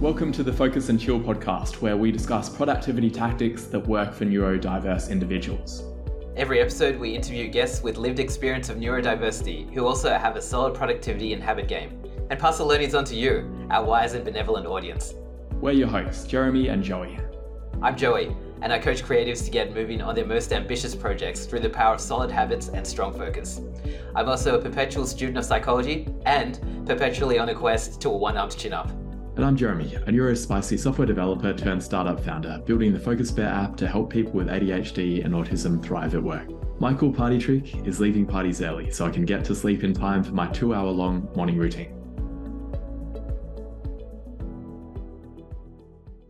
Welcome to the Focus and Chill podcast, where we discuss productivity tactics that work for neurodiverse individuals. Every episode, we interview guests with lived experience of neurodiversity who also have a solid productivity and habit game, and pass the learnings on to you, our wise and benevolent audience. We're your hosts, Jeremy and Joey. I'm Joey, and I coach creatives to get moving on their most ambitious projects through the power of solid habits and strong focus. I'm also a perpetual student of psychology and perpetually on a quest to a one armed chin up. And I'm Jeremy, a neurospicy software developer turned startup founder, building the Focus Bear app to help people with ADHD and autism thrive at work. My cool party trick is leaving parties early so I can get to sleep in time for my two hour long morning routine.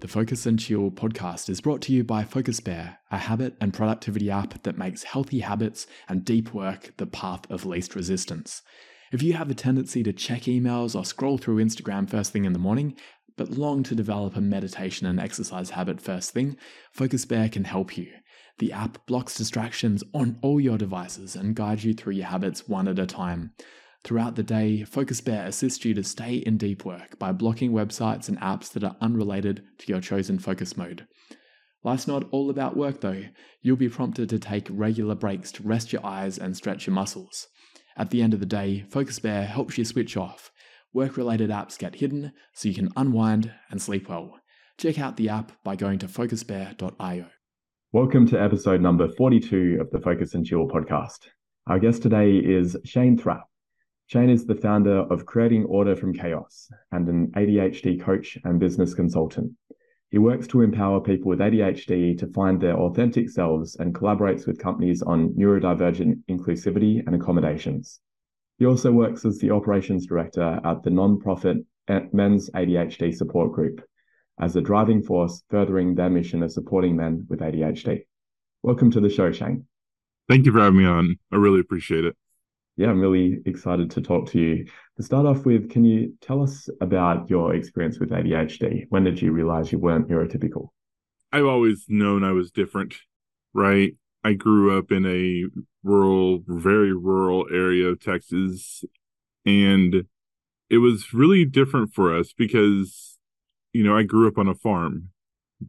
The Focus and Chill podcast is brought to you by Focus Bear, a habit and productivity app that makes healthy habits and deep work the path of least resistance. If you have a tendency to check emails or scroll through Instagram first thing in the morning, but long to develop a meditation and exercise habit first thing, Focus Bear can help you. The app blocks distractions on all your devices and guides you through your habits one at a time. Throughout the day, Focus Bear assists you to stay in deep work by blocking websites and apps that are unrelated to your chosen focus mode. Life's not all about work though. You'll be prompted to take regular breaks to rest your eyes and stretch your muscles. At the end of the day, Focus Bear helps you switch off. Work related apps get hidden so you can unwind and sleep well. Check out the app by going to focusbear.io. Welcome to episode number 42 of the Focus and Chill podcast. Our guest today is Shane Thrapp. Shane is the founder of Creating Order from Chaos and an ADHD coach and business consultant. He works to empower people with ADHD to find their authentic selves and collaborates with companies on neurodivergent inclusivity and accommodations. He also works as the operations director at the non-profit Men's ADHD Support Group as a driving force furthering their mission of supporting men with ADHD. Welcome to the show, Shane. Thank you for having me on. I really appreciate it yeah, I'm really excited to talk to you. To start off with, can you tell us about your experience with ADHD? When did you realize you weren't neurotypical? I've always known I was different, right? I grew up in a rural, very rural area of Texas, and it was really different for us because, you know, I grew up on a farm,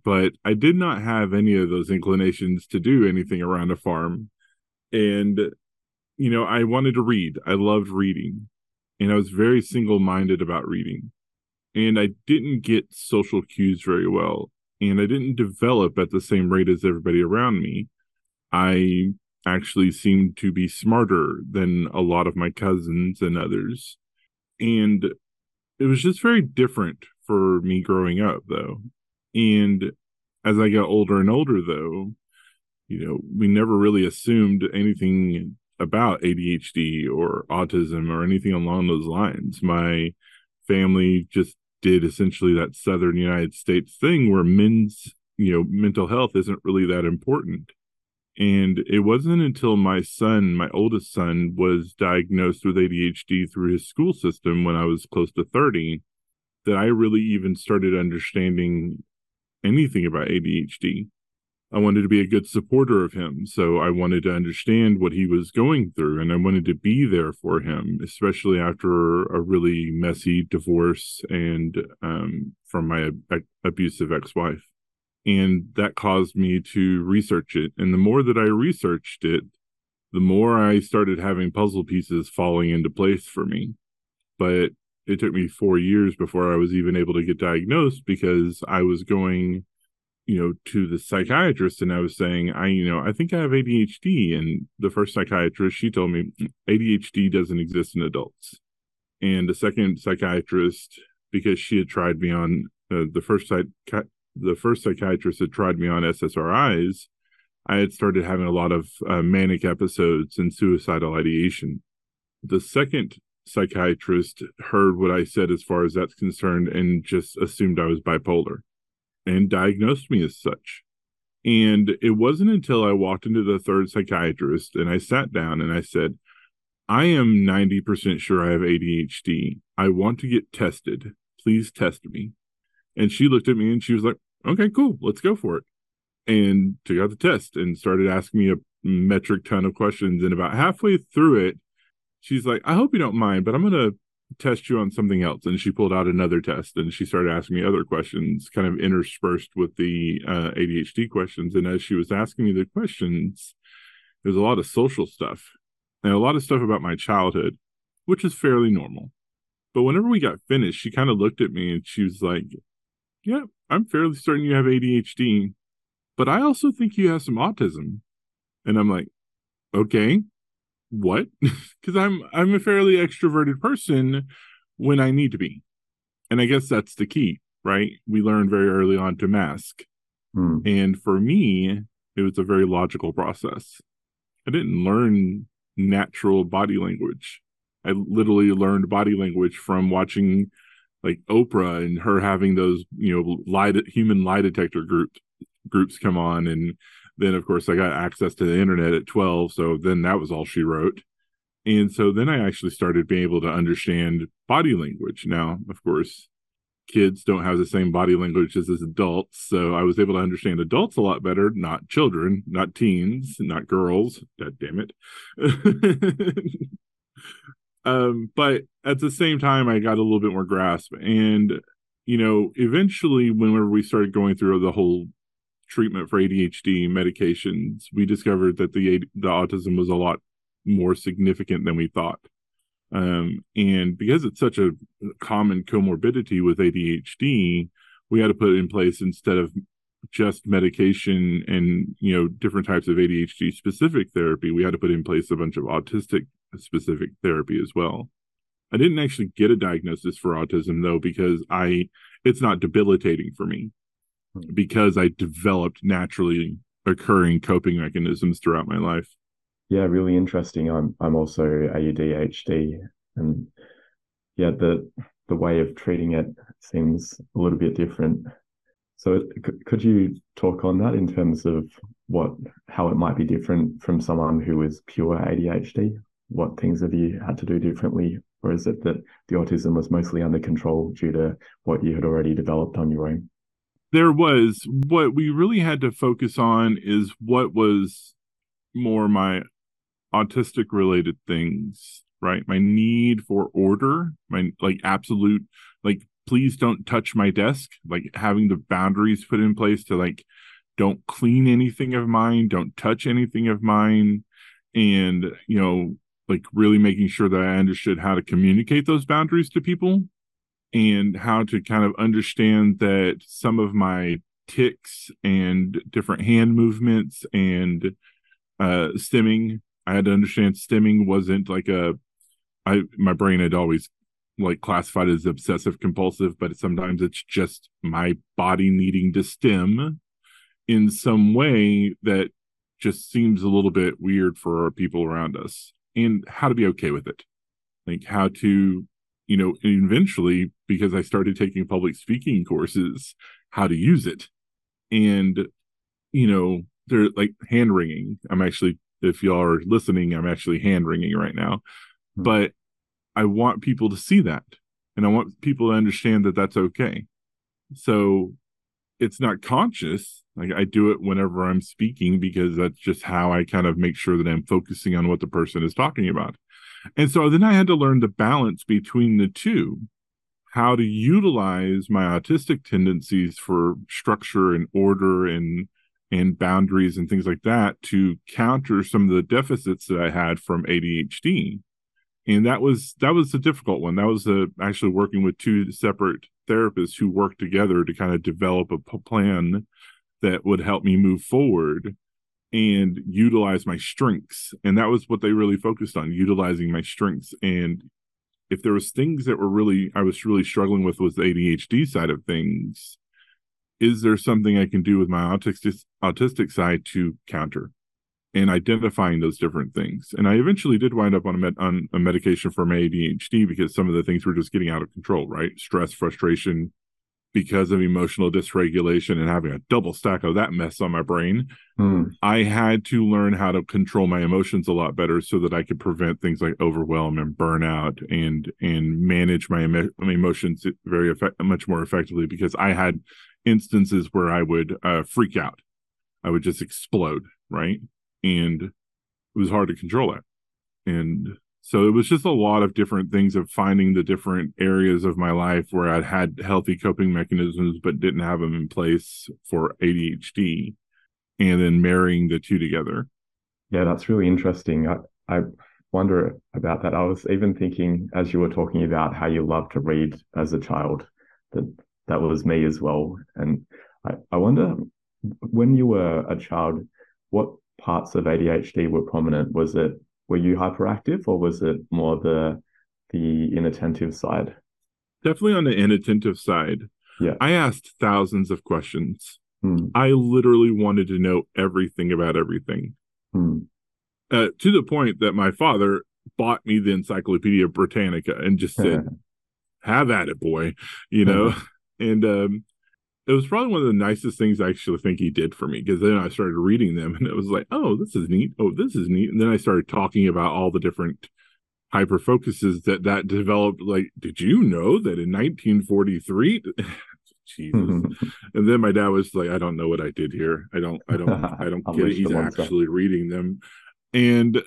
but I did not have any of those inclinations to do anything around a farm. And you know, I wanted to read. I loved reading. And I was very single minded about reading. And I didn't get social cues very well. And I didn't develop at the same rate as everybody around me. I actually seemed to be smarter than a lot of my cousins and others. And it was just very different for me growing up, though. And as I got older and older, though, you know, we never really assumed anything about ADHD or autism or anything along those lines. My family just did essentially that southern United States thing where men's, you know, mental health isn't really that important. And it wasn't until my son, my oldest son, was diagnosed with ADHD through his school system when I was close to 30 that I really even started understanding anything about ADHD. I wanted to be a good supporter of him. So I wanted to understand what he was going through and I wanted to be there for him, especially after a really messy divorce and um, from my abusive ex wife. And that caused me to research it. And the more that I researched it, the more I started having puzzle pieces falling into place for me. But it took me four years before I was even able to get diagnosed because I was going you know to the psychiatrist and i was saying i you know i think i have adhd and the first psychiatrist she told me adhd doesn't exist in adults. And the second psychiatrist because she had tried me on uh, the first psych- the first psychiatrist had tried me on ssris i had started having a lot of uh, manic episodes and suicidal ideation. The second psychiatrist heard what i said as far as that's concerned and just assumed i was bipolar and diagnosed me as such. And it wasn't until I walked into the third psychiatrist and I sat down and I said, I am 90% sure I have ADHD. I want to get tested. Please test me. And she looked at me and she was like, okay, cool, let's go for it. And took out the test and started asking me a metric ton of questions. And about halfway through it, she's like, I hope you don't mind, but I'm going to test you on something else. And she pulled out another test and she started asking me other questions kind of interspersed with the uh, adhd questions. And as she was asking me the questions there's a lot of social stuff and a lot of stuff about my childhood which is fairly normal. But whenever we got finished she kind of looked at me and she was like yeah i'm fairly certain you have adhd but i also think you have some autism. And i'm like okay what? Because i'm i'm a fairly extroverted person when i need to be. And i guess that's the key right? We learned very early on to mask. Hmm. and for me it was a very logical process. I didn't learn natural body language. I literally learned body language from watching like oprah and her having those you know lie de- human lie detector group groups come on and then of course i got access to the internet at 12 so then that was all she wrote. And so then i actually started being able to understand body language. Now of course kids don't have the same body language as, adults so i was able to understand adults a lot better not children not teens not girls god damn it. Um but at the same time i got a little bit more grasp. And you know eventually whenever we started going through the whole treatment for ADHD medications, we discovered that the the autism was a lot more significant than we thought. Um, and because it's such a common comorbidity with ADHD, we had to put in place instead of just medication and you know different types of ADHD specific therapy, we had to put in place a bunch of autistic specific therapy as well. I didn't actually get a diagnosis for autism though because I it's not debilitating for me because I developed naturally occurring coping mechanisms throughout my life. Yeah, really interesting. I'm I'm also ADHD, and yeah, the the way of treating it seems a little bit different. So, could, you talk on that in terms of what how it might be different from someone who is pure ADHD? What things have you had to do differently, or is it that the autism was mostly under control due to what you had already developed on your own? There was what we really had to focus on is what was more my autistic related things right? My need for order my like absolute like please don't touch my desk like having the boundaries put in place to like don't clean anything of mine don't touch anything of mine and you know like really making sure that i understood how to communicate those boundaries to people and how to kind of understand that some of my ticks and different hand movements and uh stimming i had to understand stimming wasn't like a i my brain had always like classified as obsessive compulsive but sometimes it's just my body needing to stim in some way that just seems a little bit weird for people around us. And how to be okay with it. Like how to you know eventually because i started taking public speaking courses how to use it. And you know they're like hand wringing. I'm actually if y'all are listening i'm actually hand wringing right now. Hmm. but i want people to see that and i want people to understand that that's okay. So it's not conscious. Like i do it whenever i'm speaking because that's just how i kind of make sure that i'm focusing on what the person is talking about and so then I had to learn the balance between the two, how to utilize my autistic tendencies for structure and order and and boundaries and things like that to counter some of the deficits that I had from ADHD. And that was that was a difficult one. That was actually working with two separate therapists who worked together to kind of develop a plan that would help me move forward and utilize my strengths. And that was what they really focused on utilizing my strengths. And if there was things that were really i was really struggling with was the adhd side of things is there something i can do with my autistic autistic side to counter and identifying those different things? And i eventually did wind up on a med- on a medication for my adhd because some of the things were just getting out of control right? Stress frustration because of emotional dysregulation and having a double stack of that mess on my brain Hmm. I had to learn how to control my emotions a lot better so that I could prevent things like overwhelm and burnout and and manage my, emo- my emotions very effect- much more effectively because I had instances where I would uh, freak out. I would just explode, right? And it was hard to control that. And So it was just a lot of different things of finding the different areas of my life where I'd had healthy coping mechanisms but didn't have them in place for ADHD and then marrying the two together. Yeah, that's really interesting. I, I wonder about that. I was even thinking as you were talking about how you loved to read as a child, that that was me as well. And I, I wonder when you were a child, what parts of ADHD were prominent? Was it were you hyperactive or was it more the the inattentive side? Definitely on the inattentive side. Yeah. I asked thousands of questions. Hmm. I literally wanted to know everything about everything. Hmm. Uh, to the point that my father bought me the Encyclopedia Britannica and just said, "Have at it, boy," you know. and um, it was probably one of the nicest things I actually think he did for me because then I started reading them and it was like, "Oh, this is neat. Oh, this is neat." And then I started talking about all the different hyper focuses that that developed. Like, did you know that in 1943? Jesus. and then my dad was like, I don't know what I did here. I don't, I don't, I don't get it. He's actually reading them. And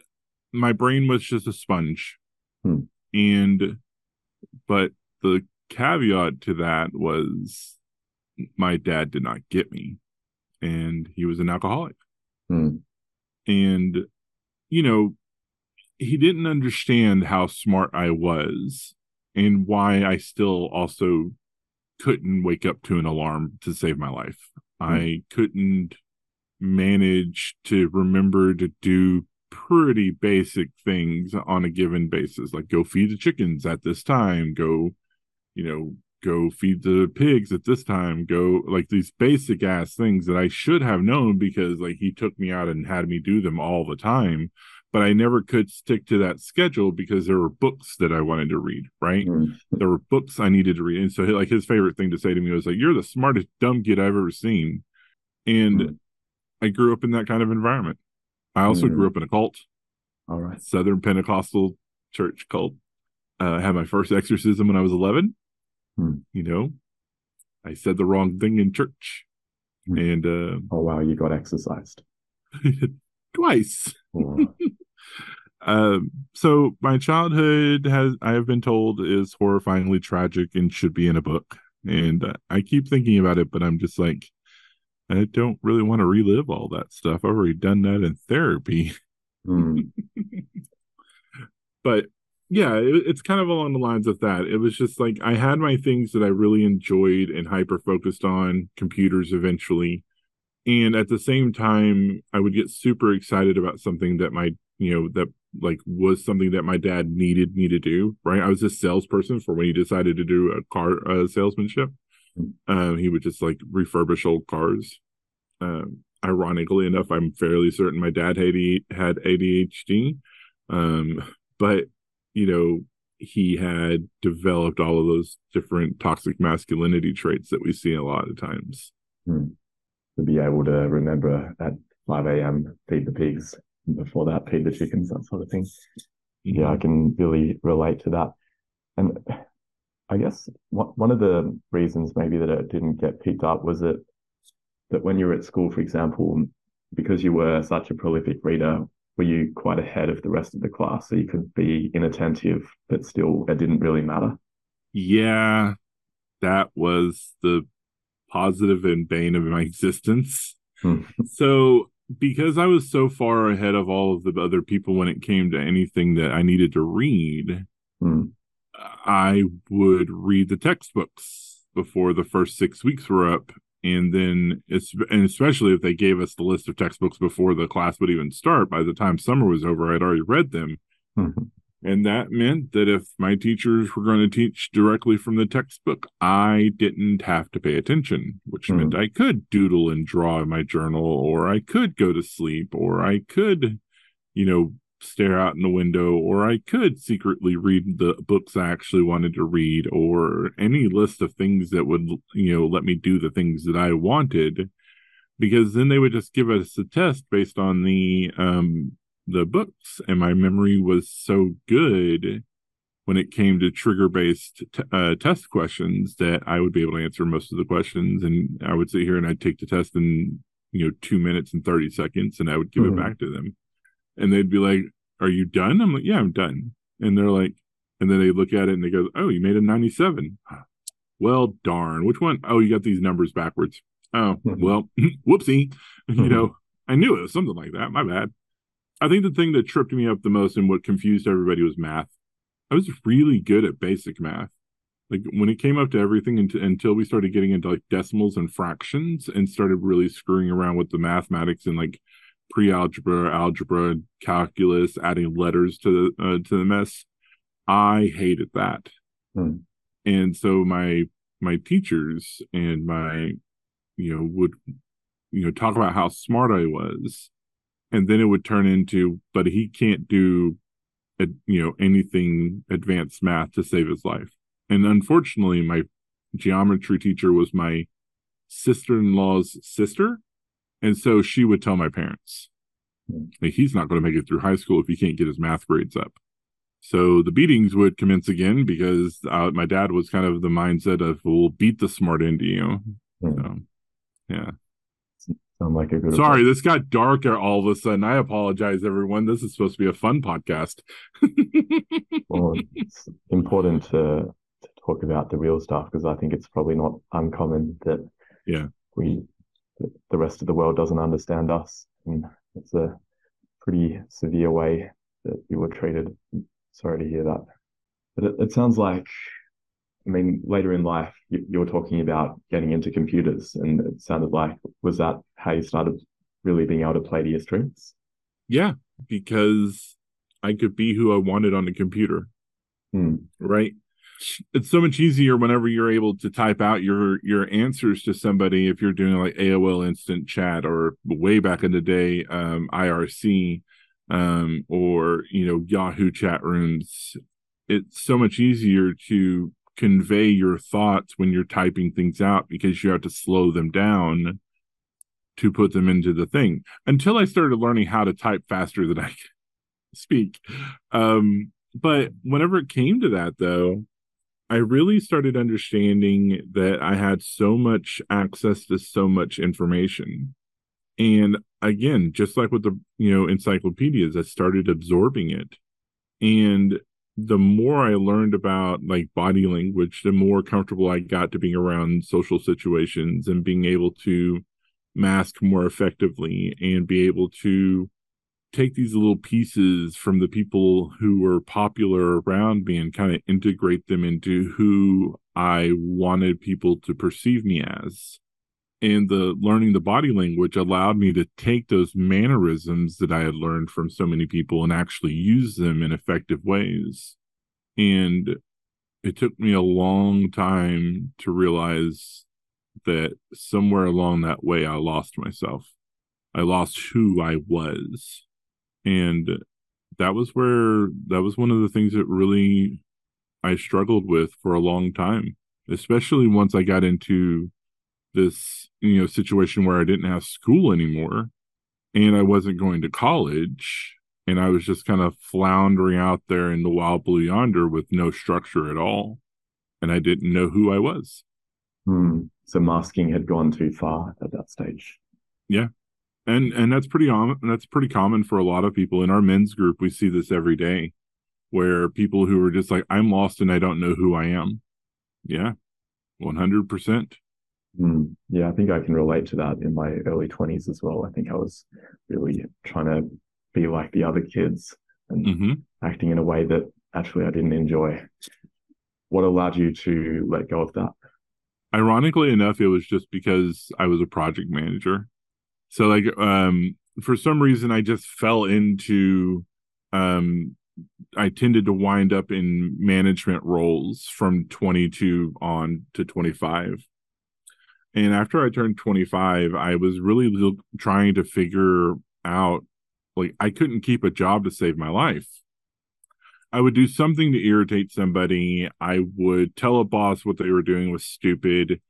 my brain was just a sponge. Hmm. And, but the caveat to that was my dad did not get me and he was an alcoholic. Hmm. And, you know, he didn't understand how smart I was and why I still also couldn't wake up to an alarm to save my life. I couldn't manage to remember to do pretty basic things on a given basis, like go feed the chickens at this time, go, you know, go feed the pigs at this time, go like these basic ass things that I should have known because like he took me out and had me do them all the time. But I never could stick to that schedule because there were books that I wanted to read, right? Hmm. there were books I needed to read. And so like his favorite thing to say to me was like, You're the smartest dumb kid I've ever seen. And Mm. I grew up in that kind of environment. I also Mm. grew up in a cult, All right. Southern Pentecostal church cult. Uh, I had my first exorcism when I was 11. Hmm. You know, I said the wrong thing in church. Hmm. And uh, Oh wow, you got exercised. twice. Oh, Um, so my childhood has I have been told is horrifyingly tragic and should be in a book. And uh, I keep thinking about it, but I'm just like, I don't really want to relive all that stuff. I've already done that in therapy. hmm. But yeah, it, it's kind of along the lines of that. It was just like I had my things that I really enjoyed and hyper focused on computers eventually. And at the same time, I would get super excited about something that my, you know, that like was something that my dad needed me to do. Right. I was a salesperson for when he decided to do a car uh, salesmanship. Um, he would just like refurbish old cars. Um, ironically enough, I'm fairly certain my dad had had ADHD. Um, but you know, he had developed all of those different toxic masculinity traits that we see a lot of times. Hmm. To be able to remember at 5 a.m. feed the pigs, before that feed the chickens, that sort of thing. Yeah, I can really relate to that. And I guess one one of the reasons maybe that it didn't get picked up was it that when you were at school, for example, because you were such a prolific reader, were you quite ahead of the rest of the class? So you could be inattentive, but still it didn't really matter. Yeah, that was the positive and bane of my existence. Hmm. So, because I was so far ahead of all of the other people when it came to anything that I needed to read, Hmm. I would read the textbooks before the first six weeks were up. And then, it's, and especially if they gave us the list of textbooks before the class would even start, by the time summer was over, I'd already read them. Mhm. And that meant that if my teachers were going to teach directly from the textbook, I didn't have to pay attention, which Hmm. meant I could doodle and draw in my journal, or I could go to sleep, or I could, you know, stare out in the window, or I could secretly read the books I actually wanted to read, or any list of things that would, you know, let me do the things that I wanted. Because then they would just give us a test based on the um the books and my memory was so good when it came to trigger based t- uh, test questions that I would be able to answer most of the questions and I would sit here and I'd take the test in you know 2 minutes and 30 seconds and I would give Mhm. it back to them and they'd be like are you done I'm like yeah I'm done And they're like, and then they look at it and they go, oh, you made a 97. Well, darn. Which one? Oh, you got these numbers backwards. Oh, Mhm. well, whoopsie. You Mhm. know, I knew it was something like that. My bad. I think the thing that tripped me up the most and what confused everybody was math. I was really good at basic math. Like when it came up to everything until we started getting into like decimals and fractions and started really screwing around with the mathematics and like pre-algebra, algebra, and calculus, adding letters to the uh, to the mess. I hated that. Hmm. And so my my teachers and my you know would you know talk about how smart I was and then it would turn into but he can't do a, you know anything advanced math to save his life. And unfortunately my geometry teacher was my sister-in-law's sister and so she would tell my parents Hmm. like, he's not going to make it through high school if he can't get his math grades up. So the beatings would commence again because uh, my dad was kind of the mindset of we'll beat the smart into you. Hmm. So, yeah. Sound like a good. Sorry, this got darker all of a sudden. I apologize, everyone. This is supposed to be a fun podcast. Well, it's important to, to talk about the real stuff because I think it's probably not uncommon that Yeah. we the rest of the world doesn't understand us, and it's a pretty severe way that you were treated. Sorry to hear that, but it, it sounds like, I mean, later in life you, you were talking about getting into computers, and it sounded like was that how you started really being able to play to your strengths? yeah, because I could be who I wanted on the computer. Hmm. right it's so much easier whenever you're able to type out your your answers to somebody if you're doing like aol instant chat or way back in the day um irc um or you know yahoo chat rooms. It's so much easier to convey your thoughts when you're typing things out because you have to slow them down to put them into the thing. Until i started learning how to type faster than i could speak. Um but whenever it came to that though i really started understanding that i had so much access to so much information. And again just like with the you know encyclopedias i started absorbing it. And the more i learned about like body language the more comfortable i got to being around social situations and being able to mask more effectively and be able to take these little pieces from the people who were popular around me and kind of integrate them into who I wanted people to perceive me as. And the learning the body language allowed me to take those mannerisms that I had learned from so many people and actually use them in effective ways. And it took me a long time to realize that somewhere along that way I lost myself. I lost who I was and that was where that was one of the things that really I struggled with for a long time, especially once I got into this, you know, situation where I didn't have school anymore and I wasn't going to college and I was just kind of floundering out there in the wild blue yonder with no structure at all and I didn't know who I was. Hmm. So masking had gone too far at that stage. And and that's pretty on that's pretty common for a lot of people in our men's group we see this every day where people who are just like i'm lost and i don't know who i am yeah 100% Hmm. Yeah, I think I can relate to that in my early 20s as well. I think I was really trying to be like the other kids and hmm acting in a way that actually I didn't enjoy. What allowed you to let go of that? ironically enough it was just because i was a project manager so like um for some reason i just fell into um i tended to wind up in management roles from 22 on to 25 and after i turned 25 i was really trying to figure out like i couldn't keep a job to save my life I would do something to irritate somebody. I would tell a boss what they were doing was stupid.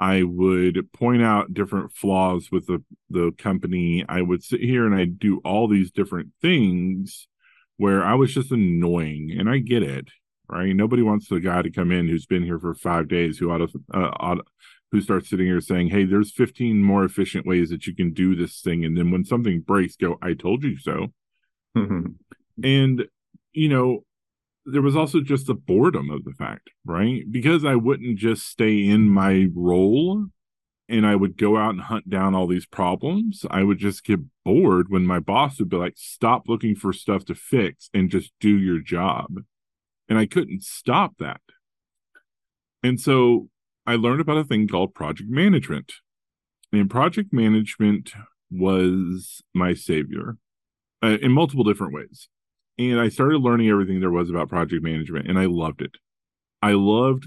I would point out different flaws with the, the company. I would sit here and I'd do all these different things where I was just annoying. And I get it, right? Nobody wants the guy to come in who's been here for five days who ought to, uh, ought, who starts sitting here saying, Hey, there's 15 more efficient ways that you can do this thing. And then when something breaks, go, I told you so. And, you know, there was also just the boredom of the fact, right? Because I wouldn't just stay in my role and I would go out and hunt down all these problems, I would just get bored when my boss would be like, stop looking for stuff to fix and just do your job. And I couldn't stop that. And so I learned about a thing called project management. And project management was my savior uh, in multiple different ways. And I started learning everything there was about project management, and I loved it. I loved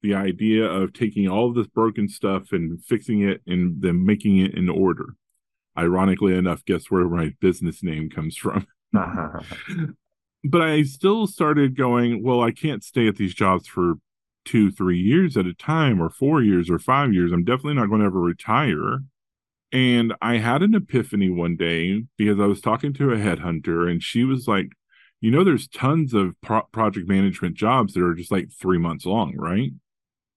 the idea of taking all of this broken stuff and fixing it and then making it in order. Ironically enough, guess where my business name comes from? but I still started going, well, I can't stay at these jobs for two, three years at a time, or four years, or five years. I'm definitely not going to ever retire. And I had an epiphany one day because I was talking to a headhunter, and she was like, you know, there's tons of pro- project management jobs that are just like three months long, right?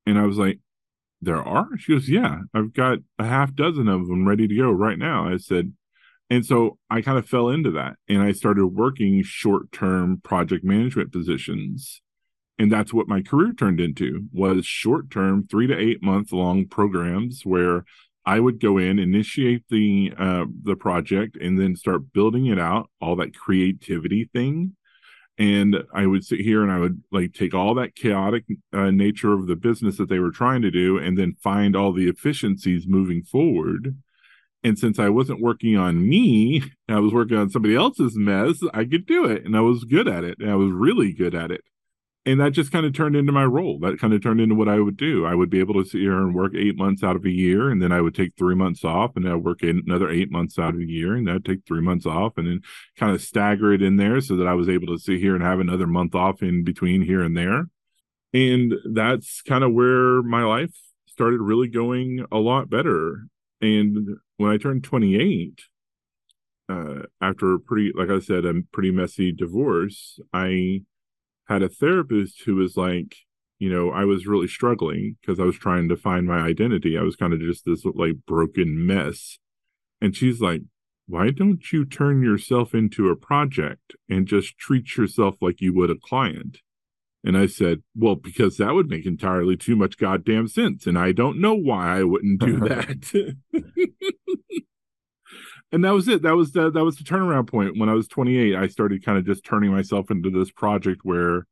And I was like, there are? She goes, yeah, I've got a half dozen of them ready to go right now. I said, and so I kind of fell into that and I started working short term project management positions. And that's what my career turned into was short term, three to eight month long programs where I would go in, initiate the uh, the project, and then start building it out. All that creativity thing, and I would sit here and I would like take all that chaotic uh, nature of the business that they were trying to do and then find all the efficiencies moving forward. And since I wasn't working on me, I was working on somebody else's mess, I could do it and I was good at it. And I was really good at it and that just kind of turned into my role. That kind of turned into what I would do. I would be able to sit here and work eight months out of a year, and then I would take three months off, and I'd work in another eight months out of a year, and I'd take three months off, and then kind of stagger it in there so that I was able to sit here and have another month off in between here and there. And that's kind of where my life started really going a lot better. And when I turned 28, uh, after a pretty, like I said, a pretty messy divorce, I had a therapist who was like, you know, I was really struggling because I was trying to find my identity. I was kind of just this like broken mess. And she's like, why don't you turn yourself into a project and just treat yourself like you would a client? And I said, well, because that would make entirely too much goddamn sense. And I don't know why I wouldn't do that. and that was it. That was the, that was the turnaround point. When I was 28, I started kind of just turning myself into this project where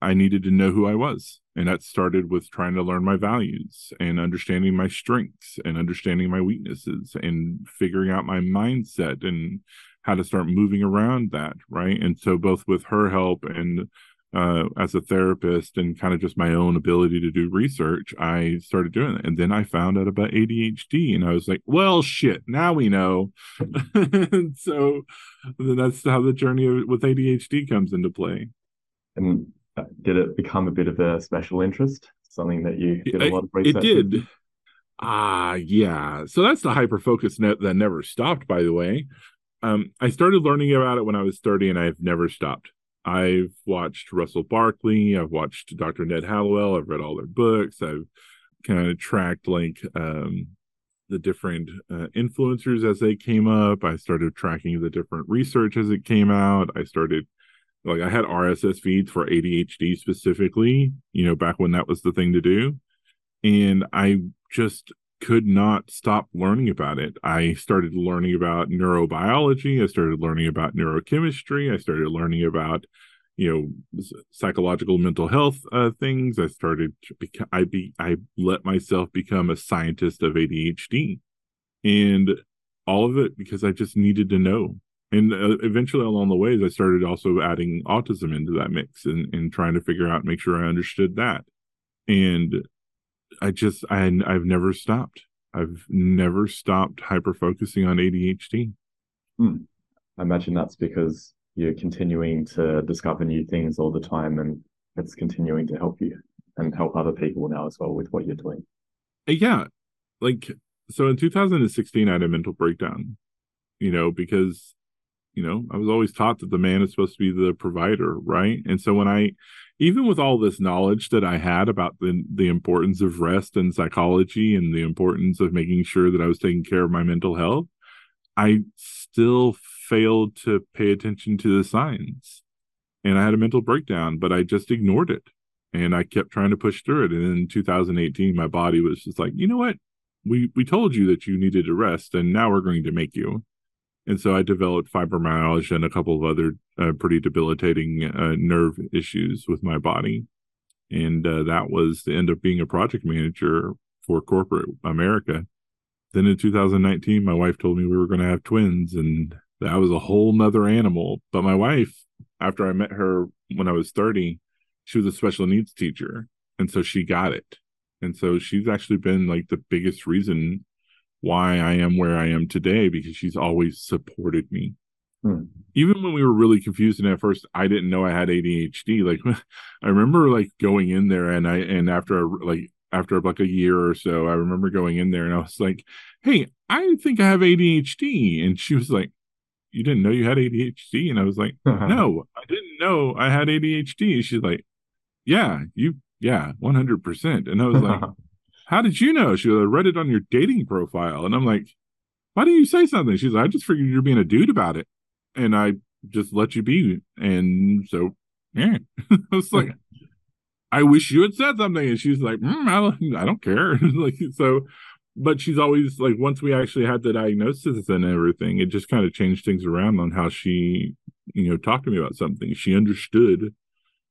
I needed to know who I was. And that started with trying to learn my values and understanding my strengths and understanding my weaknesses and figuring out my mindset and how to start moving around that. Right. And so, both with her help and uh, as a therapist and kind of just my own ability to do research, I started doing it. And then I found out about ADHD and I was like, well, shit, now we know. so then that's how the journey with ADHD comes into play. And uh, did it become a bit of a special interest? Something that you did a lot of research? It did. Ah, yeah. So that's the hyper focus net that never stopped, by the way. Um, I started learning about it when I was 30 and I've never stopped. I've watched Russell Barkley, I've watched Dr. Ned Hallowell, I've read all their books, I've kind of tracked like um, the different uh, influencers as they came up. I started tracking the different research as it came out. I started like I had RSS feeds for ADHD specifically, you know, back when that was the thing to do. And I just could not stop learning about it. I started learning about neurobiology. I started learning about neurochemistry. I started learning about, you know, psychological mental health uh, things. I started, I be, I let myself become a scientist of ADHD, and all of it because I just needed to know. And uh, eventually, along the ways, I started also adding autism into that mix and, and trying to figure out, make sure I understood that. And I just I I've never stopped. I've never stopped hyper focusing on ADHD. Hmm. I imagine that's because you're continuing to discover new things all the time and it's continuing to help you and help other people now as well with what you're doing. Uh, yeah. Like so in 2016 I had a mental breakdown, you know, because you know, I was always taught that the man is supposed to be the provider, right? And so when I even with all this knowledge that I had about the the importance of rest and psychology and the importance of making sure that I was taking care of my mental health, I still failed to pay attention to the signs. and I had a mental breakdown, but I just ignored it and I kept trying to push through it. And in 2018, my body was just like, you know what? We we told you that you needed to rest, and now we're going to make you. And so I developed fibromyalgia and a couple of other uh, pretty debilitating uh, nerve issues with my body. And uh, that was the end of being a project manager for corporate America. Then in 2019, my wife told me we were going to have twins, and that was a whole nother animal. But my wife, after I met her when I was 30, she was a special needs teacher. And so she got it. And so she's actually been like the biggest reason why I am where I am today because she's always supported me. Hmm. Even when we were really confused and at first I didn't know I had ADHD. Like I remember like going in there and I and after like after like a year or so, I remember going in there and I was like, "Hey, I think I have ADHD," and she was like, "You didn't know you had ADHD?" And I was like, "No, I didn't know I had ADHD." And she's like, "Yeah, you, yeah, one hundred percent." And I was like, "How did you know?" She was, "I read it on your dating profile," and I'm like, "Why didn't you say something?" She's like, "I just figured you're being a dude about it, and I just let you be." And so, yeah, I was like. I wish you had said something. And she's like, mm, I, I don't care. like, so, but she's always like, once we actually had the diagnosis and everything, it just kind of changed things around on how she, you know, talked to me about something. She understood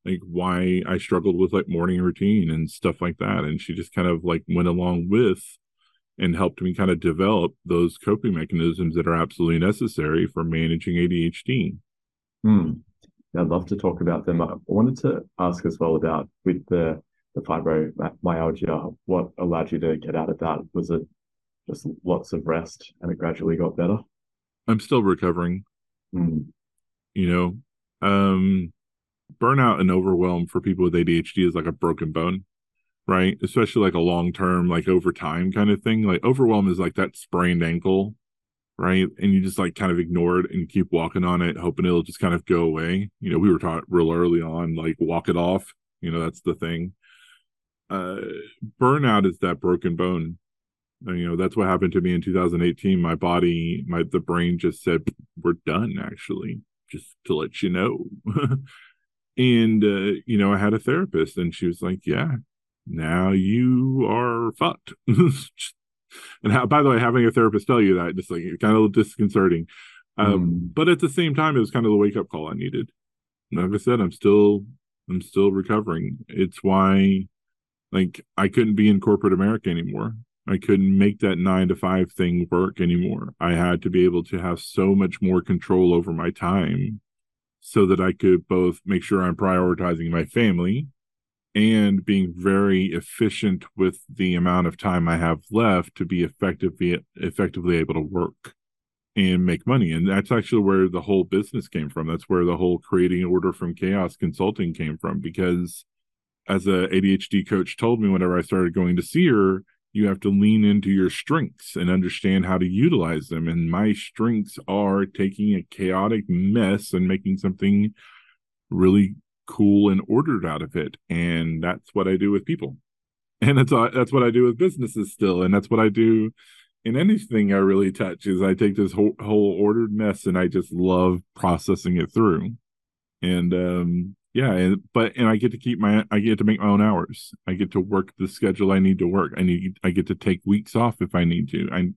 like why I struggled with like morning routine and stuff like that. And she just kind of like went along with and helped me kind of develop those coping mechanisms that are absolutely necessary for managing ADHD. Hmm. I'd love to talk about them. I wanted to ask as well about with the the fibromyalgia, what allowed you to get out of that? Was it just lots of rest and it gradually got better? I'm still recovering. Mm. You know, um, burnout and overwhelm for people with ADHD is like a broken bone, right? Especially like a long term, like over time kind of thing. Like overwhelm is like that sprained ankle right? And you just like kind of ignore it and keep walking on it, hoping it'll just kind of go away. You know, we were taught real early on, like walk it off. You know, that's the thing. Uh, burnout is that broken bone. And, you know, that's what happened to me in 2018. My body, my the brain just said, "We're done." Actually, just to let you know. and uh, you know, I had a therapist, and she was like, "Yeah, now you are fucked. and how, by the way, having a therapist tell you that just like kind of disconcerting. Um, mm. But at the same time, it was kind of the wake up call I needed. Like I said, I'm still I'm still recovering. It's why like I couldn't be in corporate America anymore. I couldn't make that nine to five thing work anymore. I had to be able to have so much more control over my time so that I could both make sure I'm prioritizing my family and being very efficient with the amount of time I have left to be effectively effectively able to work and make money. And that's actually where the whole business came from. That's where the whole creating order from chaos consulting came from. Because as a ADHD coach told me whenever I started going to see her, you have to lean into your strengths and understand how to utilize them. And my strengths are taking a chaotic mess and making something really cool and ordered out of it. And that's what i do with people. And that's that's what i do with businesses still. And that's what i do in anything i really touch is i take this whole, whole ordered mess and i just love processing it through. And um yeah and but and i get to keep my i get to make my own hours. I get to work the schedule i need to work. I need i get to take weeks off if i need to. I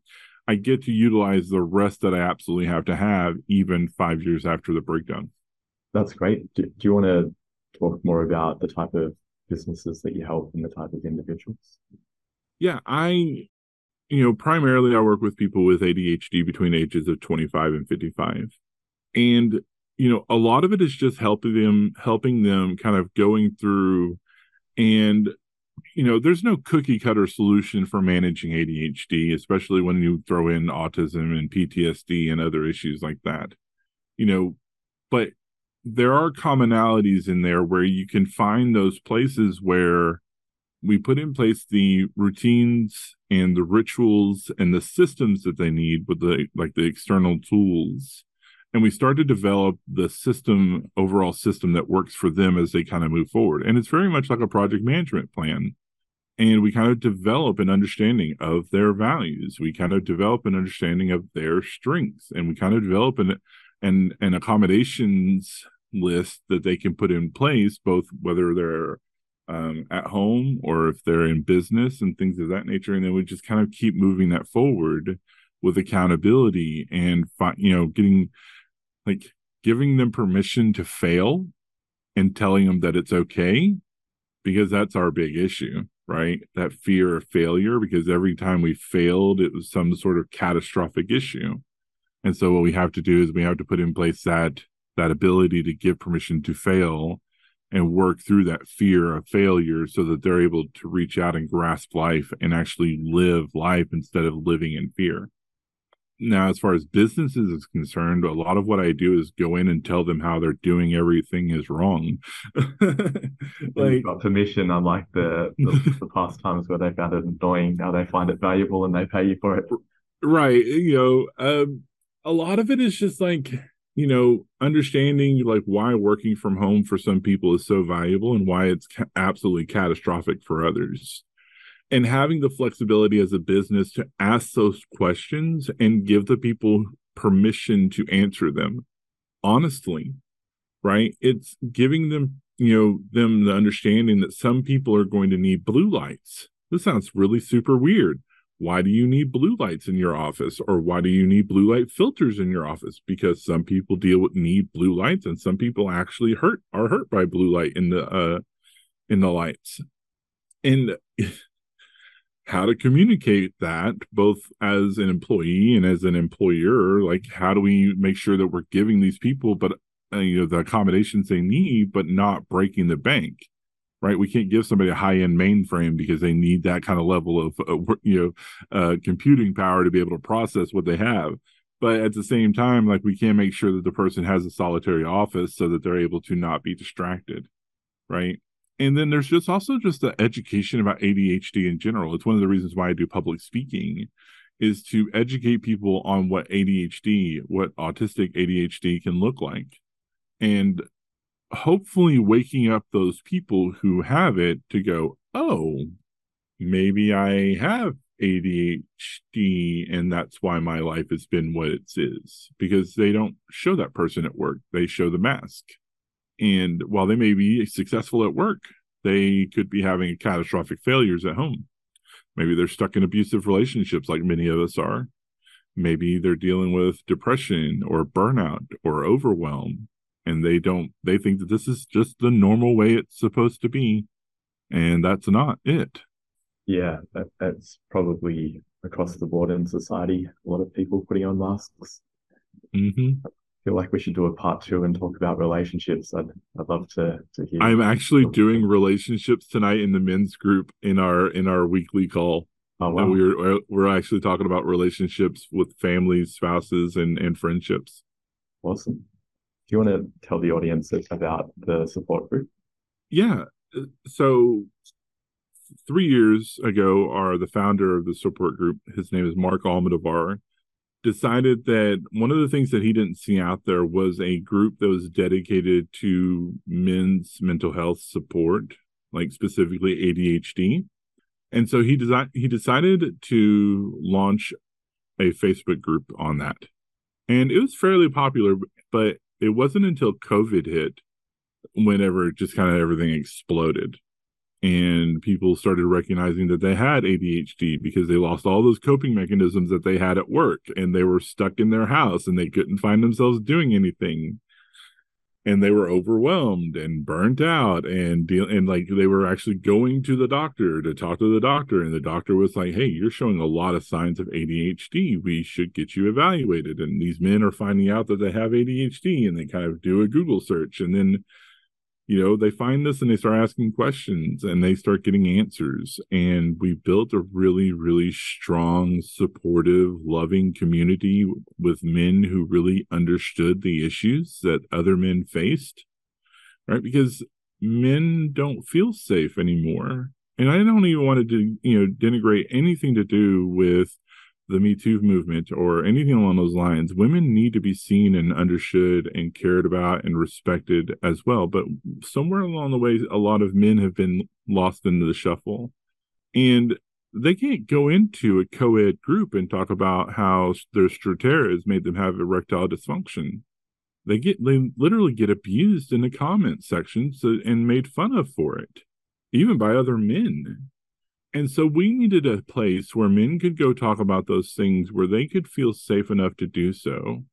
i get to utilize the rest that i absolutely have to have even five years after the breakdown. That's great. Do, do you want to talk more about the type of businesses that you help and the type of individuals? Yeah, I, you know, primarily I work with people with ADHD between ages of 25 and 55. And, you know, a lot of it is just helping them, helping them kind of going through and, you know, there's no cookie cutter solution for managing ADHD, especially when you throw in autism and PTSD and other issues like that. You know, but there are commonalities in there where you can find those places where we put in place the routines and the rituals and the systems that they need with the like the external tools and we start to develop the system overall system that works for them as they kind of move forward. And it's very much like a project management plan. And we kind of develop an understanding of their values. We kind of develop an understanding of their strengths. And we kind of develop an and and accommodations list that they can put in place, both whether they're um, at home or if they're in business and things of that nature. And then we just kind of keep moving that forward with accountability and, you know, getting like giving them permission to fail and telling them that it's okay because that's our big issue right? That fear of failure because every time we failed it was some sort of catastrophic issue. And so what we have to do is we have to put in place that that ability to give permission to fail and work through that fear of failure so that they're able to reach out and grasp life and actually live life instead of living in fear now as far as businesses is concerned a lot of what i do is go in and tell them how they're doing everything is wrong. Like got permission unlike the, the, the past times where they found it annoying now they find it valuable and they pay you for it. Right you know um, a lot of it is just like you know understanding like why working from home for some people is so valuable and why it's ca- absolutely catastrophic for others and having the flexibility as a business to ask those questions and give the people permission to answer them honestly right? It's giving them you know them the understanding that some people are going to need blue lights. This sounds really super weird. Why do you need blue lights in your office? Or why do you need blue light filters in your office? Because some people deal with need blue lights and some people actually hurt are hurt by blue light in the uh in the lights. And how to communicate that both as an employee and as an employer like how do we make sure that we're giving these people but uh, you know the accommodations they need but not breaking the bank right? We can't give somebody a high end mainframe because they need that kind of level of uh, you know uh, computing power to be able to process what they have. But at the same time, like we can't make sure that the person has a solitary office so that they're able to not be distracted, right? And then there's just also just the education about ADHD in general. It's one of the reasons why I do public speaking is to educate people on what ADHD, what autistic ADHD can look like. And hopefully waking up those people who have it to go, oh, maybe I have ADHD and that's why my life has been what it is because they don't show that person at work. They show the mask. And while they may be successful at work, they could be having catastrophic failures at home. Maybe they're stuck in abusive relationships like many of us are. Maybe they're dealing with depression or burnout or overwhelm and they don't they think that this is just the normal way it's supposed to be and that's not it yeah that, that's probably across the board in society a lot of people putting on masks mm-hmm. Feel like we should do a part two and talk about relationships. I'd I'd love to to hear. I'm actually doing relationships tonight in the men's group in our in our weekly call. Oh wow. And we're we're actually talking about relationships with families, spouses, and and friendships. Awesome. Do you want to tell the audience about the support group? Yeah. So three years ago, our the founder of the support group, his name is Mark Almodovar, decided that one of the things that he didn't see out there was a group that was dedicated to men's mental health support, like specifically ADHD. And so he desi- he decided to launch a Facebook group on that. And it was fairly popular, but it wasn't until COVID hit whenever just kind of everything exploded and people started recognizing that they had ADHD because they lost all those coping mechanisms that they had at work and they were stuck in their house and they couldn't find themselves doing anything. And they were overwhelmed and burnt out and deal and like they were actually going to the doctor to talk to the doctor and the doctor was like hey you're showing a lot of signs of ADHD we should get you evaluated. And these men are finding out that they have ADHD and they kind of do a google search and then you know they find this and they start asking questions and they start getting answers. And we built a really really strong supportive loving community with men who really understood the issues that other men faced right? Because men don't feel safe anymore. And i don't even want to you know denigrate anything to do with the Me Too movement or anything along those lines, women need to be seen and understood and cared about and respected as well. But somewhere along the way, a lot of men have been lost into the shuffle. And they can't go into a co ed group and talk about how their Stratteras made them have erectile dysfunction. they get they literally get abused in the comment section so, and made fun of for it, even by other men. And so we needed a place where men could go talk about those things where they could feel safe enough to do so.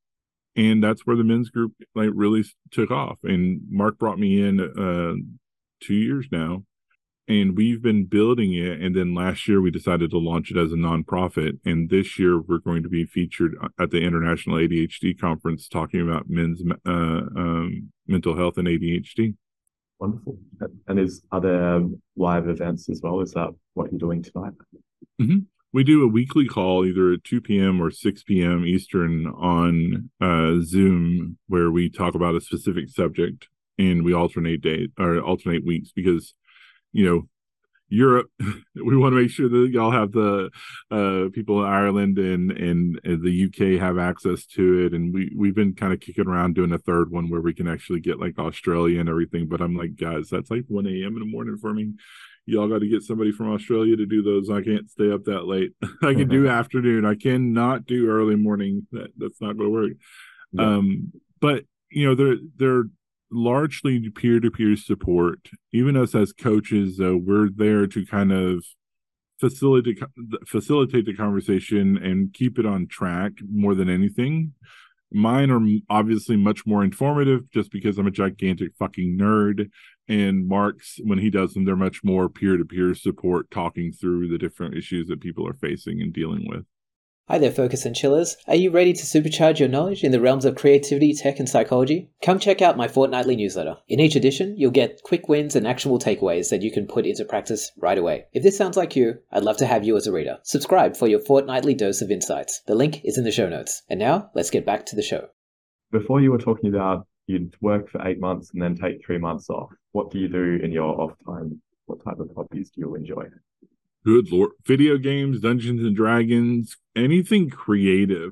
And that's where the men's group like really took off. And Mark brought me in uh two years now and we've been building it and then last year we decided to launch it as a nonprofit and this year we're going to be featured at the international adhd conference talking about men's uh, um, mental health and adhd wonderful. And is are there live events as well? Is that what you're doing tonight? Mm-hmm. we do a weekly call either at 2 p.m or 6 p.m eastern on uh, zoom where we talk about a specific subject and we alternate days or alternate weeks because you know Europe. We want to make sure that y'all have the uh, people in Ireland and, and, and the UK have access to it. And we we've been kind of kicking around doing a third one where we can actually get like Australia and everything. But I'm like, guys, that's like 1 a.m. in the morning for me. Y'all got to get somebody from Australia to do those. I can't stay up that late. I can do mm-hmm. afternoon. I cannot do early morning. That that's not going to work. Yeah. Um, but you know, they're they're largely peer-to-peer support even us as coaches uh, we're there to kind of facilitate facilitate the conversation and keep it on track more than anything. Mine are obviously much more informative just because i'm a gigantic fucking nerd and mark's when he does them they're much more peer-to-peer support talking through the different issues that people are facing and dealing with Hi there, Focus and Chillers. Are you ready to supercharge your knowledge in the realms of creativity, tech, and psychology? Come check out my fortnightly newsletter. In each edition, you'll get quick wins and actionable takeaways that you can put into practice right away. If this sounds like you, I'd love to have you as a reader. Subscribe for your fortnightly dose of insights. The link is in the show notes. And now, let's get back to the show. Before you were talking about you'd work for eight months and then take three months off. What do you do in your off time? What type of hobbies do you enjoy? Good lord video games dungeons and dragons anything creative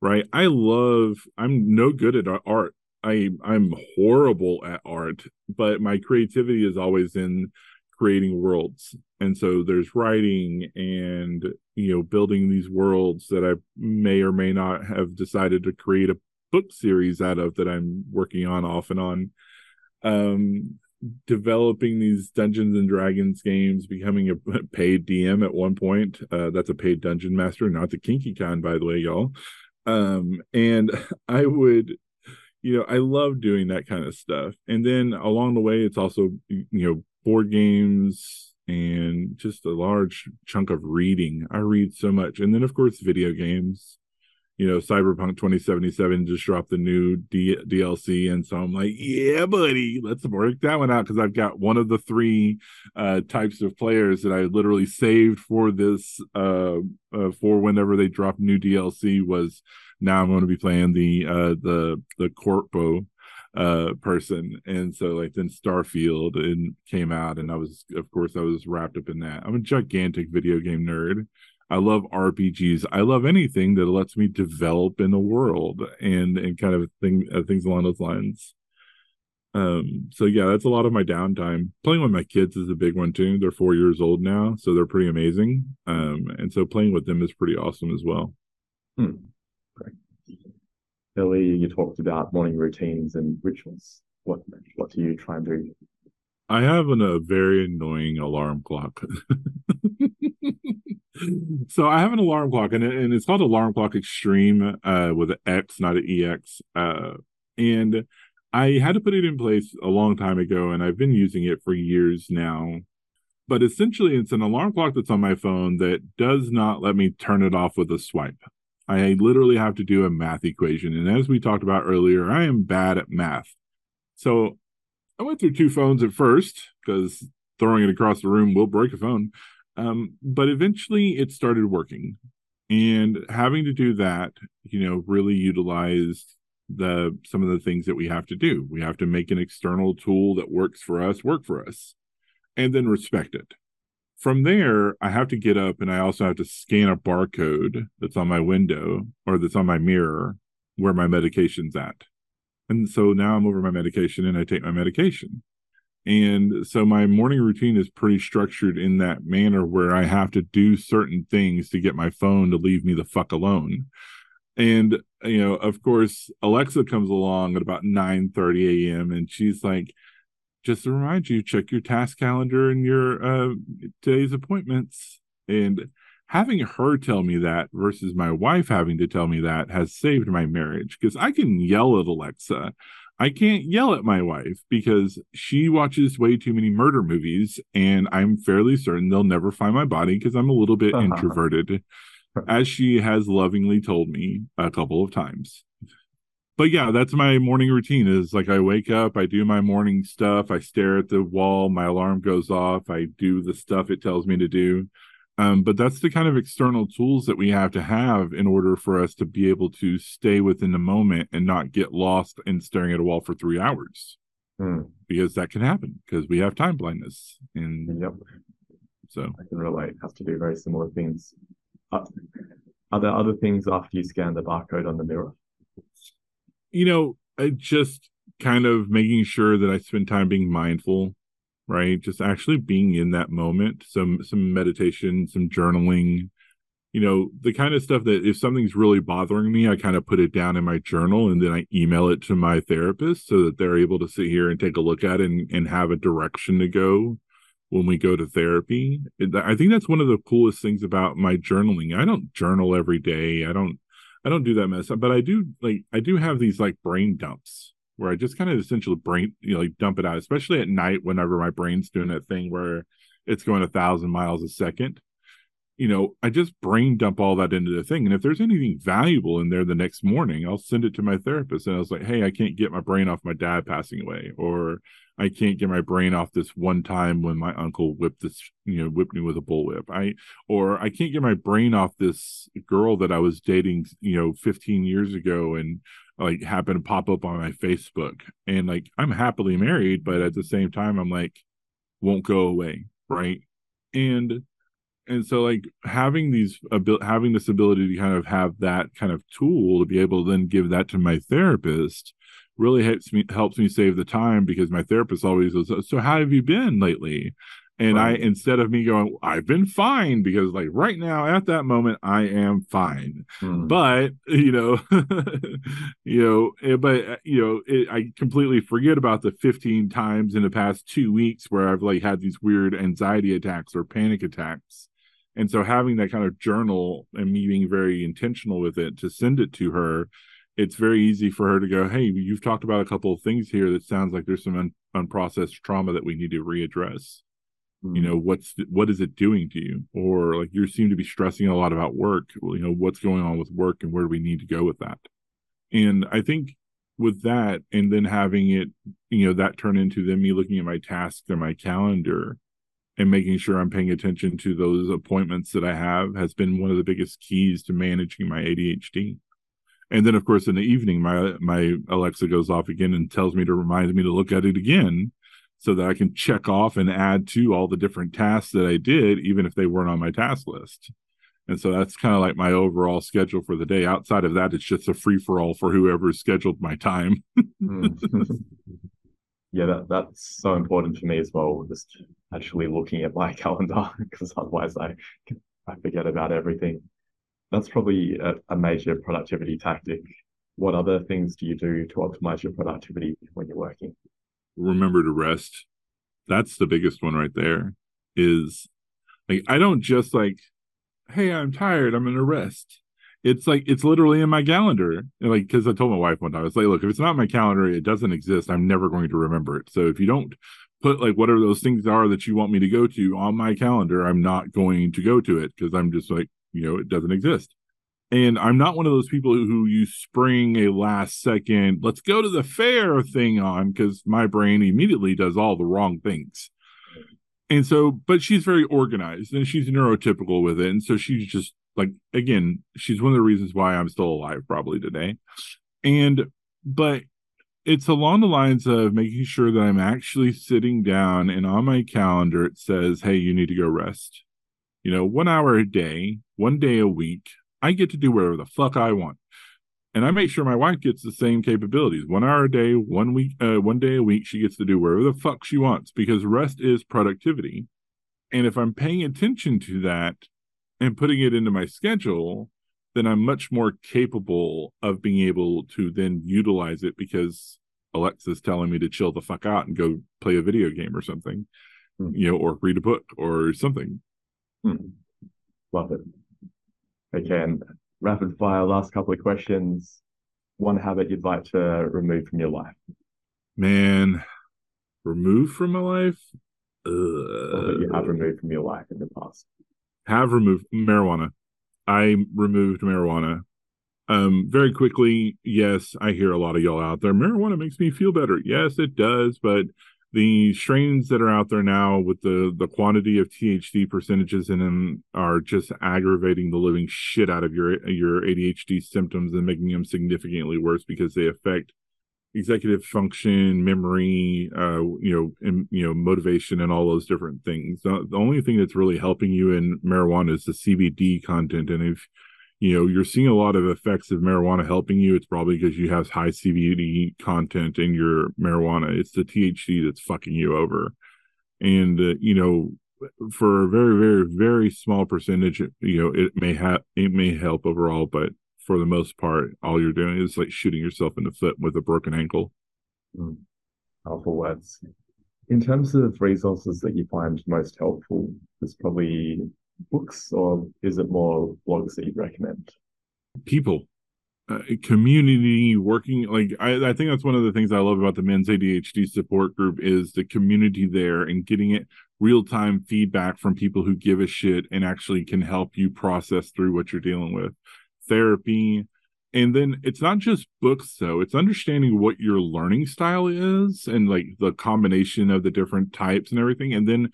right? I love i'm no good at art. I i'm horrible at art but my creativity is always in creating worlds. And so there's writing and you know building these worlds that i may or may not have decided to create a book series out of that i'm working on off and on. Um developing these Dungeons and Dragons games, becoming a paid DM at one point. Uh, that's a paid dungeon master, not the kinky Con, by the way, y'all. Um, and I would, you know, I love doing that kind of stuff. And then along the way, it's also, you know, board games and just a large chunk of reading. I read so much. And then, of course, video games you know, Cyberpunk 2077 just dropped the new D- DLC. And so I'm like, yeah, buddy, let's work that one out. Because I've got one of the three uh, types of players that I literally saved for this, uh, uh, for whenever they drop new DLC was now I'm going to be playing the, uh, the, the Corpo uh person. And so like then starfield and came out and i was of course i was wrapped up in that. I'm a gigantic video game nerd I love RPGs. I love anything that lets me develop in the world and and kind of thing uh, things along those lines. Um, so yeah, that's a lot of my downtime. Playing with my kids is a big one too. They're four years old now, so they're pretty amazing. Um, and so playing with them is pretty awesome as well. Hmm. Great. Billy, you talked about morning routines and rituals. What what do you try and do? I have an, a very annoying alarm clock. so I have an alarm clock, and, and it's called Alarm Clock Xtreme uh, with an X, not an EX. Uh, and I had to put it in place a long time ago, and I've been using it for years now. But essentially, it's an alarm clock that's on my phone that does not let me turn it off with a swipe. I literally have to do a math equation. And as we talked about earlier, I am bad at math. So I went through two phones at first because throwing it across the room will break a phone. Um, but eventually it started working. And having to do that, you know, really utilized the some of the things that we have to do. We have to make an external tool that works for us work for us and then respect it. From there, I have to get up and I also have to scan a barcode that's on my window or that's on my mirror where my medication's at. And so now I'm over my medication and I take my medication. And so my morning routine is pretty structured in that manner where I have to do certain things to get my phone to leave me the fuck alone. And you know, of course, Alexa comes along at about 9 30 a.m. and she's like, just to remind you, check your task calendar and your uh today's appointments. And having her tell me that versus my wife having to tell me that has saved my marriage because I can yell at Alexa. I can't yell at my wife because she watches way too many murder movies, and I'm fairly certain they'll never find my body because I'm a little bit uh-huh. introverted, as she has lovingly told me a couple of times. But yeah, that's my morning routine is like I wake up, I do my morning stuff, I stare at the wall, my alarm goes off, I do the stuff it tells me to do. Um, but that's the kind of external tools that we have to have in order for us to be able to stay within the moment and not get lost in staring at a wall for three hours. Hmm. Because that can happen because we have time blindness. And yep. So I can relate, have to do very similar things. Uh, are there other things after you scan the barcode on the mirror? You know, I just kind of making sure that I spend time being mindful right? Just actually being in that moment some some meditation some journaling you know the kind of stuff that if something's really bothering me i kind of put it down in my journal and then i email it to my therapist so that they're able to sit here and take a look at it and, and have a direction to go when we go to therapy. I think that's one of the coolest things about my journaling. I don't journal every day. I don't i don't do that mess but i do like i do have these like brain dumps where I just kind of essentially brain, you know, like dump it out, especially at night whenever my brain's doing that thing where it's going a thousand miles a second. You know, I just brain dump all that into the thing. And if there's anything valuable in there the next morning, I'll send it to my therapist. And I was like, hey, I can't get my brain off my dad passing away, or I can't get my brain off this one time when my uncle whipped this, you know, whipped me with a bullwhip. I or I can't get my brain off this girl that I was dating, you know, 15 years ago and like happen to pop up on my Facebook. And like I'm happily married, but at the same time I'm like won't go away, right? And and so like having these abil- having this ability to kind of have that kind of tool to be able to then give that to my therapist really helps me helps me save the time because my therapist always goes so how have you been lately and right. I, instead of me going, I've been fine because like right now at that moment, I am fine. Hmm. But, you know, you know, eh, but, eh, you know, it, I completely forget about the 15 times in the past two weeks where I've like had these weird anxiety attacks or panic attacks. And so having that kind of journal and me being very intentional with it to send it to her, it's very easy for her to go, Hey, you've talked about a couple of things here that sounds like there's some un- unprocessed trauma that we need to readdress you mm-hmm. know what's what is it doing to you? Or like you seem to be stressing a lot about work you know what's going on with work and where do we need to go with that? And i think with that and then having it you know that turn into then me looking at my tasks or my calendar and making sure i'm paying attention to those appointments that i have has been one of the biggest keys to managing my adhd and then of course in the evening my my alexa goes off again and tells me to remind me to look at it again so that I can check off and add to all the different tasks that I did, even if they weren't on my task list. And so that's kind of like my overall schedule for the day. Outside of that, it's just a free for all for whoever scheduled my time. mm. Yeah, that, that's so important for me as well. Just actually looking at my calendar because otherwise I I forget about everything. That's probably a, a major productivity tactic. What other things do you do to optimize your productivity when you're working? Remember to rest. That's the biggest one right there. Is like I don't just like, hey, I'm tired, I'm gonna rest. It's like it's literally in my calendar. And like because I told my wife one time, I was like, look, if it's not my calendar, it doesn't exist. I'm never going to remember it. So if you don't put like whatever those things are that you want me to go to on my calendar, I'm not going to go to it because I'm just like, you know, it doesn't exist. And I'm not one of those people who you spring a last second, let's go to the fair thing on because my brain immediately does all the wrong things. And so, but she's very organized and she's neurotypical with it. And so she's just like, again, she's one of the reasons why I'm still alive probably today. And, but it's along the lines of making sure that I'm actually sitting down and on my calendar it says, hey, you need to go rest. You know, one hour a day, one day a week, I get to do whatever the fuck I want. And I make sure my wife gets the same capabilities. One hour a day, one week, uh, one day a week, she gets to do whatever the fuck she wants because rest is productivity. And if I'm paying attention to that and putting it into my schedule, then I'm much more capable of being able to then utilize it because Alexa's telling me to chill the fuck out and go play a video game or something, mm. you know, or read a book or something. Mm. Love it. Okay, and rapid fire, last couple of questions. One habit you'd like to remove from your life? Man, remove from my life? Uh, that you have removed from your life in the past? Have removed marijuana. I removed marijuana um, very quickly, yes, I hear a lot of y'all out there. Marijuana makes me feel better. Yes, it does, but the strains that are out there now with the the quantity of THC percentages in them are just aggravating the living shit out of your your ADHD symptoms and making them significantly worse because they affect executive function, memory, uh, you know, and, you know, motivation, and all those different things. The, the only thing that's really helping you in marijuana is the CBD content, and if you know you're seeing a lot of effects of marijuana helping you. It's probably because you have high cbd content in your marijuana. It's the thc that's fucking you over. And uh, you know for a very very very small percentage you know it may have it may help overall but for the most part all you're doing is like shooting yourself in the foot with a broken ankle. Mm. powerful words. In terms of resources that you find most helpful there's probably books, or is it more blogs that you'd recommend? People, uh, community working. Like I, I think that's one of the things I love about the men's ADHD support group is the community there and getting it real time feedback from people who give a shit and actually can help you process through what you're dealing with. Therapy, and then it's not just books though it's understanding what your learning style is and like the combination of the different types and everything and then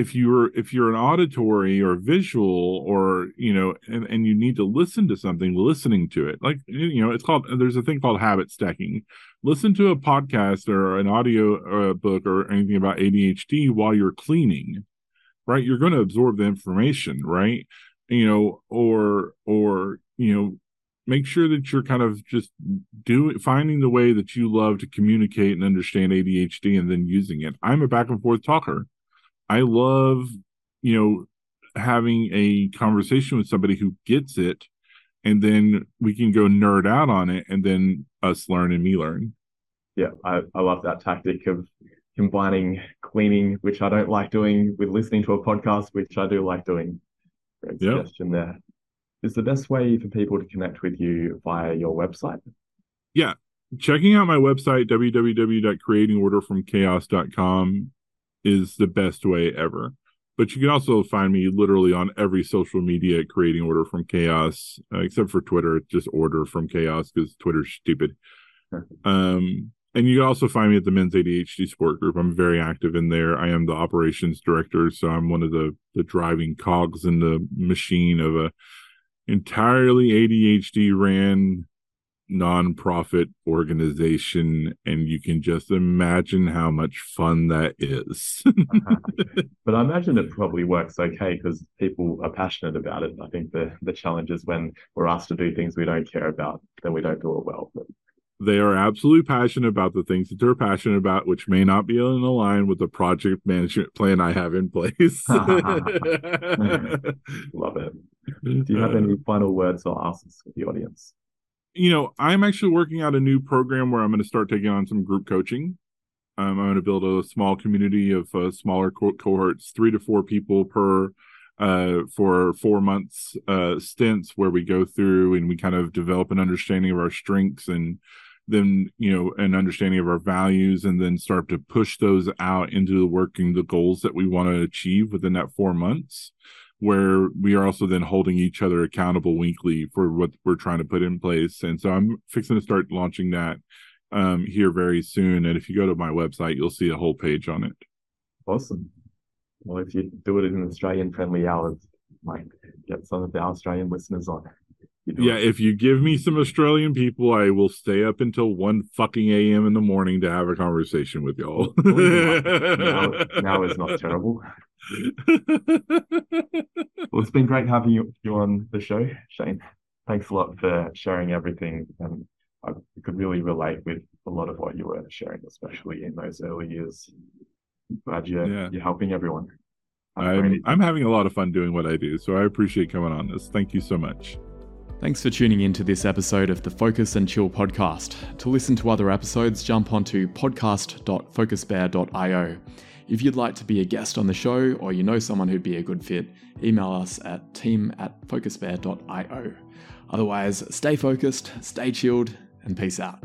if you're if you're an auditory or visual or you know and, and you need to listen to something listening to it. Like you know it's called there's a thing called habit stacking. Listen to a podcast or an audio uh, book or anything about adhd while you're cleaning right? You're going to absorb the information right? You know or or you know make sure that you're kind of just doing finding the way that you love to communicate and understand adhd and then using it. I'm a back and forth talker I love, you know, having a conversation with somebody who gets it and then we can go nerd out on it and then us learn and me learn. Yeah, I, I love that tactic of combining cleaning, which I don't like doing, with listening to a podcast, which I do like doing. Great yep. suggestion there. Is the best way for people to connect with you via your website? Yeah. Checking out my website, www.creatingorderfromchaos.com is the best way ever. But you can also find me literally on every social media creating order from chaos, uh, except for Twitter. It's just order from chaos because Twitter's stupid. um, and you can also find me at the Men's ADHD Support Group. I'm very active in there. I am the operations director, so I'm one of the the driving cogs in the machine of a entirely ADHD ran nonprofit organization and you can just imagine how much fun that is. But i imagine it probably works okay because people are passionate about it. I think the the challenge is when we're asked to do things we don't care about then we don't do it well. But... they are absolutely passionate about the things that they're passionate about which may not be in line with the project management plan i have in place. Love it. Do you have uh, any final words or asks for the audience you know, I'm actually working out a new program where I'm going to start taking on some group coaching. Um, I'm going to build a small community of uh, smaller co- cohorts, three to four people per uh, for four months uh, stints where we go through and we kind of develop an understanding of our strengths and then you know an understanding of our values and then start to push those out into the working the goals that we want to achieve within that four months where we are also then holding each other accountable weekly for what we're trying to put in place. And so I'm fixing to start launching that um, here very soon. And if you go to my website, you'll see a whole page on it. Awesome. Well, if you do it in Australian friendly hours, might get some of the Australian listeners on. Yeah, if you give me some Australian people, I will stay up until one fucking a.m. in the morning to have a conversation with y'all. now, now is not terrible. well, it's been great having you, you on the show, Shane. Thanks a lot for sharing everything. And I could really relate with a lot of what you were sharing, especially in those early years. Glad you're, yeah. you're helping everyone. I'm, I'm having a lot of fun doing what I do, so I appreciate coming on this. Thank you so much. Thanks for tuning in to this episode of the Focus and Chill podcast. To listen to other episodes, jump onto podcast.focusbear.io. If you'd like to be a guest on the show or you know someone who'd be a good fit, email us at team at focusbear.io. Otherwise, stay focused, stay chilled, and peace out.